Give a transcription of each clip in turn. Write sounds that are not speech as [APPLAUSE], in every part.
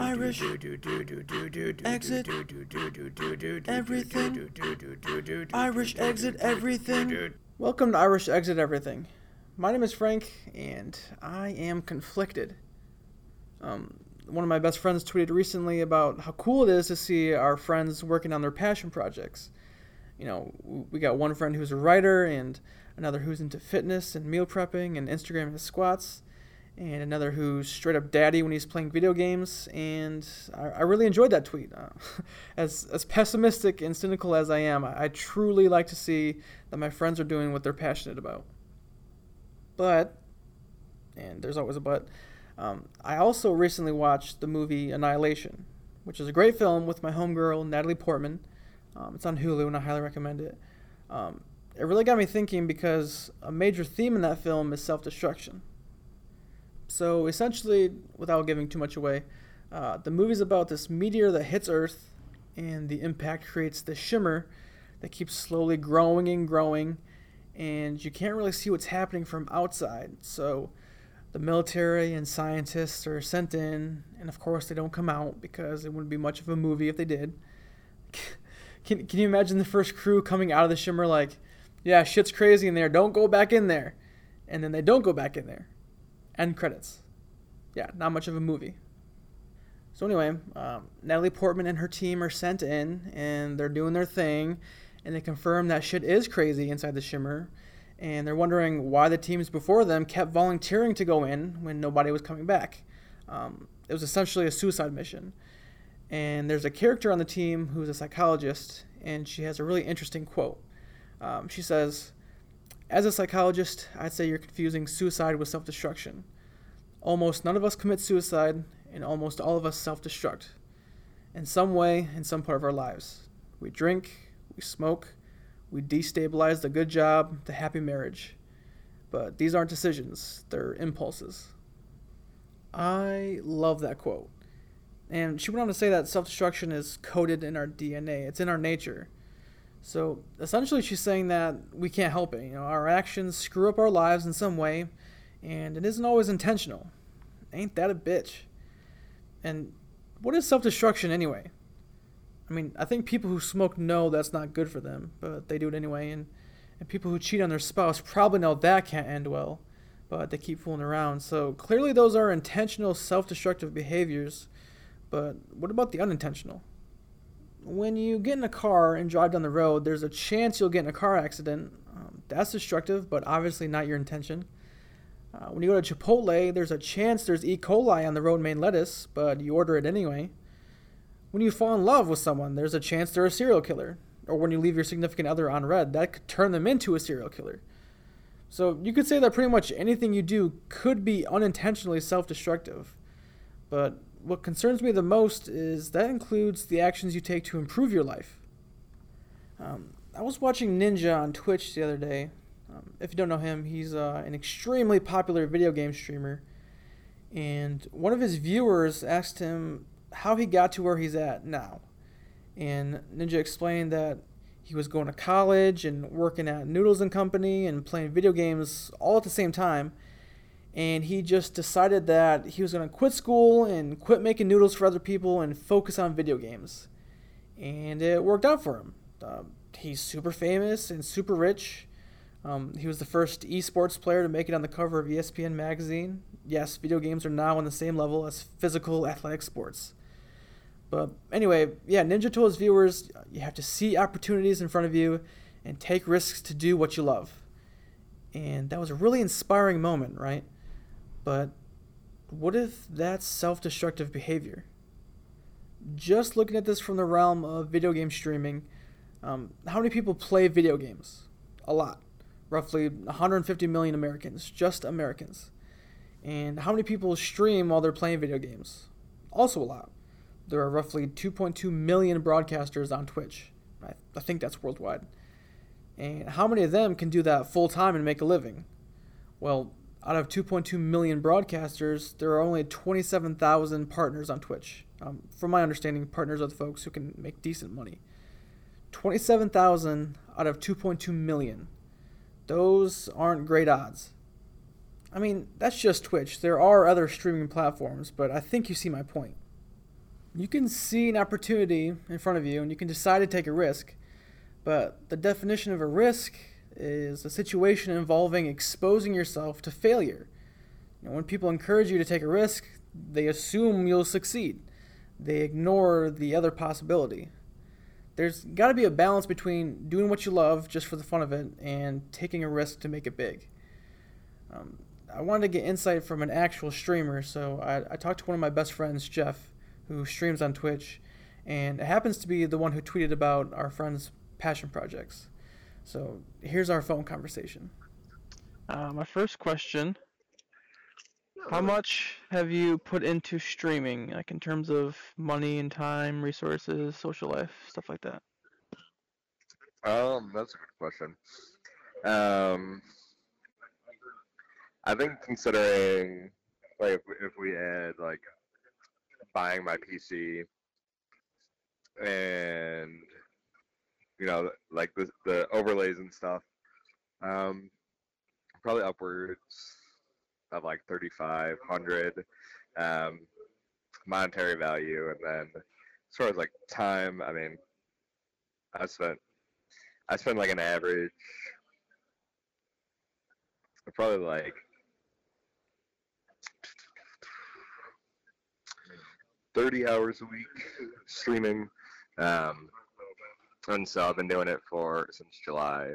Irish exit everything. Irish exit everything. Welcome to Irish Exit Everything. My name is Frank, and I am conflicted. Um, one of my best friends tweeted recently about how cool it is to see our friends working on their passion projects. You know, we got one friend who's a writer, and another who's into fitness and meal prepping and Instagram his squats, and another who's straight up daddy when he's playing video games. And I, I really enjoyed that tweet. Uh, [LAUGHS] as as pessimistic and cynical as I am, I, I truly like to see that my friends are doing what they're passionate about. But, and there's always a but. Um, I also recently watched the movie Annihilation, which is a great film with my homegirl Natalie Portman. Um, it's on Hulu, and I highly recommend it. Um, it really got me thinking because a major theme in that film is self destruction. So essentially, without giving too much away, uh, the movie's about this meteor that hits Earth, and the impact creates this shimmer that keeps slowly growing and growing, and you can't really see what's happening from outside. So the military and scientists are sent in, and of course, they don't come out because it wouldn't be much of a movie if they did. Can, can you imagine the first crew coming out of the shimmer like, yeah, shit's crazy in there. Don't go back in there. And then they don't go back in there. End credits. Yeah, not much of a movie. So anyway, um, Natalie Portman and her team are sent in, and they're doing their thing, and they confirm that shit is crazy inside the Shimmer, and they're wondering why the teams before them kept volunteering to go in when nobody was coming back. Um, it was essentially a suicide mission, and there's a character on the team who's a psychologist, and she has a really interesting quote. Um, she says, As a psychologist, I'd say you're confusing suicide with self destruction. Almost none of us commit suicide, and almost all of us self destruct. In some way, in some part of our lives. We drink, we smoke, we destabilize the good job, the happy marriage. But these aren't decisions, they're impulses. I love that quote. And she went on to say that self destruction is coded in our DNA, it's in our nature. So essentially, she's saying that we can't help it. You know, our actions screw up our lives in some way, and it isn't always intentional. Ain't that a bitch? And what is self destruction anyway? I mean, I think people who smoke know that's not good for them, but they do it anyway. And, and people who cheat on their spouse probably know that can't end well, but they keep fooling around. So clearly, those are intentional self destructive behaviors. But what about the unintentional? when you get in a car and drive down the road, there's a chance you'll get in a car accident. Um, that's destructive, but obviously not your intention. Uh, when you go to Chipotle, there's a chance there's E. coli on the romaine lettuce, but you order it anyway. When you fall in love with someone, there's a chance they're a serial killer. Or when you leave your significant other on red, that could turn them into a serial killer. So you could say that pretty much anything you do could be unintentionally self destructive. But what concerns me the most is that includes the actions you take to improve your life. Um, I was watching Ninja on Twitch the other day. Um, if you don't know him, he's uh, an extremely popular video game streamer. And one of his viewers asked him how he got to where he's at now. And Ninja explained that he was going to college and working at Noodles and Company and playing video games all at the same time and he just decided that he was going to quit school and quit making noodles for other people and focus on video games. And it worked out for him. Uh, he's super famous and super rich. Um, he was the first esports player to make it on the cover of ESPN magazine. Yes, video games are now on the same level as physical athletic sports. But anyway, yeah, Ninja told his viewers you have to see opportunities in front of you and take risks to do what you love. And that was a really inspiring moment, right? But what if that's self destructive behavior? Just looking at this from the realm of video game streaming, um, how many people play video games? A lot. Roughly 150 million Americans, just Americans. And how many people stream while they're playing video games? Also a lot. There are roughly 2.2 million broadcasters on Twitch. I, I think that's worldwide. And how many of them can do that full time and make a living? Well, out of 2.2 million broadcasters, there are only 27,000 partners on Twitch. Um, from my understanding, partners are the folks who can make decent money. 27,000 out of 2.2 million. Those aren't great odds. I mean, that's just Twitch. There are other streaming platforms, but I think you see my point. You can see an opportunity in front of you and you can decide to take a risk, but the definition of a risk is a situation involving exposing yourself to failure. You know, when people encourage you to take a risk, they assume you'll succeed. They ignore the other possibility. There's got to be a balance between doing what you love just for the fun of it and taking a risk to make it big. Um, I wanted to get insight from an actual streamer, so I, I talked to one of my best friends, Jeff, who streams on Twitch, and it happens to be the one who tweeted about our friend's passion projects. So here's our phone conversation. Uh, my first question How much have you put into streaming, like in terms of money and time, resources, social life, stuff like that? Um, that's a good question. Um, I think considering like if, if we add like buying my PC and you know like the the overlays and stuff, um, probably upwards of like thirty five hundred um, monetary value, and then as far as like time, I mean, I spent I spent like an average probably like 30 hours a week streaming. Um, and so I've been doing it for since July.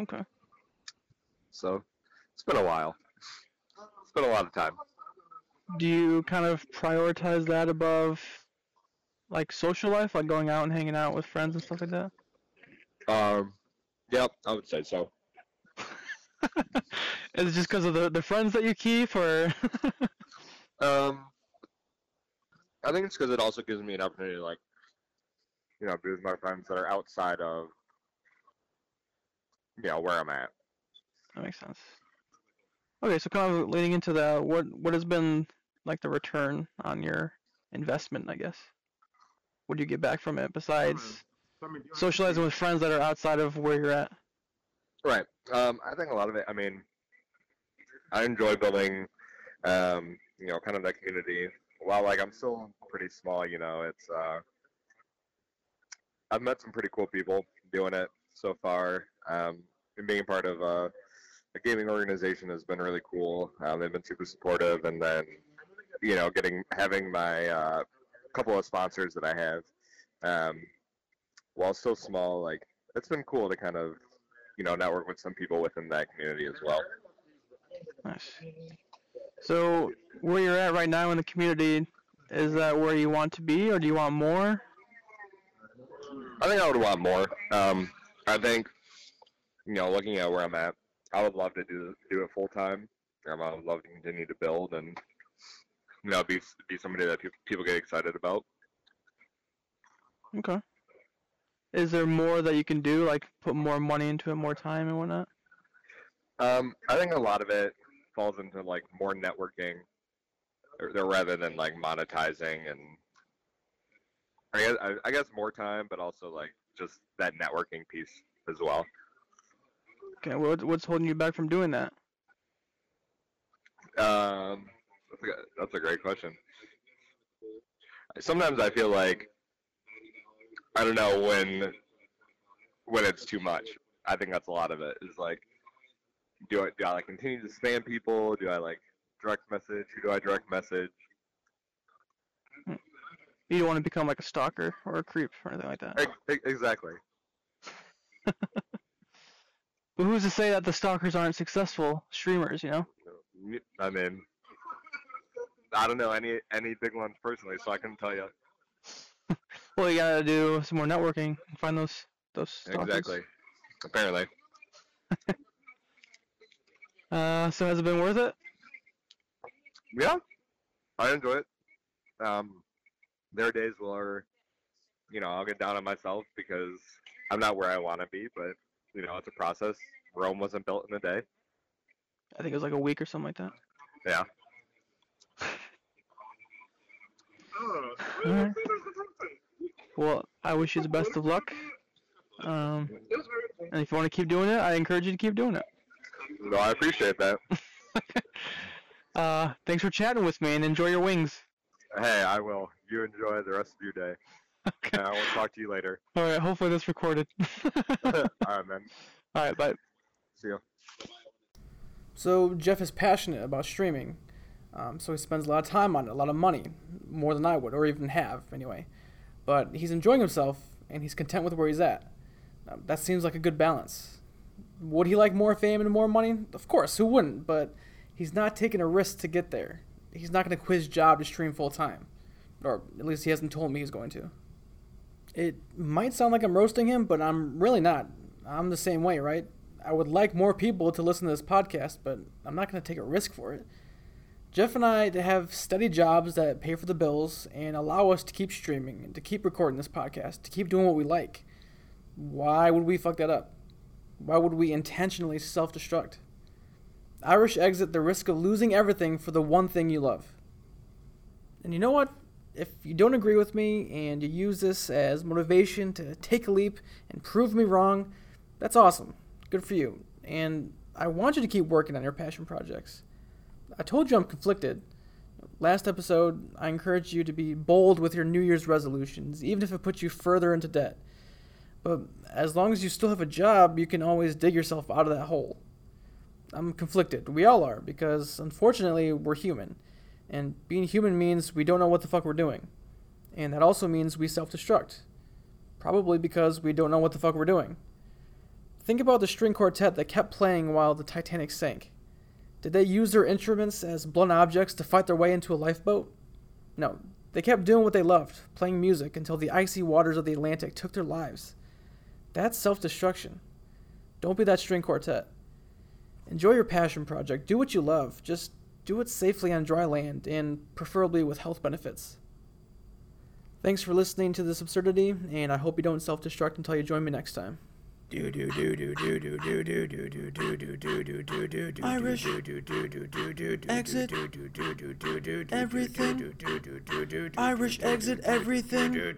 Okay. So it's been a while. It's been a lot of time. Do you kind of prioritize that above like social life, like going out and hanging out with friends and stuff like that? Um, yep, I would say so. [LAUGHS] Is it just because of the, the friends that you keep, or? [LAUGHS] um, I think it's because it also gives me an opportunity to like, you know, be with my friends that are outside of, you know, where I'm at. That makes sense. Okay, so kind of leading into that, what what has been like the return on your investment? I guess. What do you get back from it besides socializing with friends that are outside of where you're at? Right. Um, I think a lot of it. I mean, I enjoy building, um, you know, kind of that community. While like I'm still pretty small, you know, it's uh, I've met some pretty cool people doing it so far. Um, and being part of uh, a gaming organization has been really cool. Um, they've been super supportive, and then you know, getting having my uh, couple of sponsors that I have, um, while still small, like it's been cool to kind of you know network with some people within that community as well. Nice. So where you're at right now in the community, is that where you want to be, or do you want more? I think I would want more. Um, I think, you know, looking at where I'm at, I would love to do do it full time. Um, I would love to continue to build and, you know, be be somebody that pe- people get excited about. Okay. Is there more that you can do, like put more money into it, more time and whatnot? Um, I think a lot of it falls into like more networking, or, rather than like monetizing and. I guess, I, I guess more time, but also like just that networking piece as well. Okay, what what's holding you back from doing that? Um, that's a, that's a great question. Sometimes I feel like I don't know when when it's too much. I think that's a lot of it. Is like, do I do I like continue to spam people? Do I like direct message? Who do I direct message? You don't want to become like a stalker or a creep or anything like that. Ex- ex- Exactly. [LAUGHS] But who's to say that the stalkers aren't successful streamers? You know. I mean, I don't know any any big ones personally, so I couldn't tell you. [LAUGHS] Well, you gotta do some more networking and find those those stalkers. Exactly. Apparently. [LAUGHS] Uh, so has it been worth it? Yeah, I enjoy it. Um, there are days where, you know, I'll get down on myself because I'm not where I want to be, but you know, it's a process. Rome wasn't built in a day. I think it was like a week or something like that. Yeah. Alright. Well, I wish you the best of luck. Um, and if you want to keep doing it, I encourage you to keep doing it. No, I appreciate that. [LAUGHS] uh, thanks for chatting with me and enjoy your wings. Hey, I will. You enjoy the rest of your day. [LAUGHS] Okay. And I will talk to you later. [LAUGHS] All right. Hopefully this recorded. [LAUGHS] All right, man. All right. Bye. See you. So Jeff is passionate about streaming, um, so he spends a lot of time on it, a lot of money, more than I would, or even have anyway. But he's enjoying himself and he's content with where he's at. Um, that seems like a good balance. Would he like more fame and more money? Of course, who wouldn't? But he's not taking a risk to get there. He's not going to quit his job to stream full time, or at least he hasn't told me he's going to. It might sound like I'm roasting him, but I'm really not. I'm the same way, right? I would like more people to listen to this podcast, but I'm not going to take a risk for it. Jeff and I have steady jobs that pay for the bills and allow us to keep streaming and to keep recording this podcast, to keep doing what we like. Why would we fuck that up? Why would we intentionally self destruct? Irish exit the risk of losing everything for the one thing you love. And you know what? If you don't agree with me and you use this as motivation to take a leap and prove me wrong, that's awesome. Good for you. And I want you to keep working on your passion projects. I told you I'm conflicted. Last episode, I encouraged you to be bold with your New Year's resolutions, even if it puts you further into debt. But as long as you still have a job, you can always dig yourself out of that hole. I'm conflicted. We all are, because unfortunately, we're human. And being human means we don't know what the fuck we're doing. And that also means we self destruct. Probably because we don't know what the fuck we're doing. Think about the string quartet that kept playing while the Titanic sank. Did they use their instruments as blunt objects to fight their way into a lifeboat? No, they kept doing what they loved, playing music until the icy waters of the Atlantic took their lives. That's self destruction. Don't be that string quartet. Enjoy your passion project. Do what you love. Just do it safely on dry land and preferably with health benefits. Thanks for listening to this absurdity, and I hope you don't self destruct until you join me next time. Do do do do do do do do do do do do do do do do do Irish do do do do do do do exit do do do do do do do everything. do do do do do do Irish exit everything. do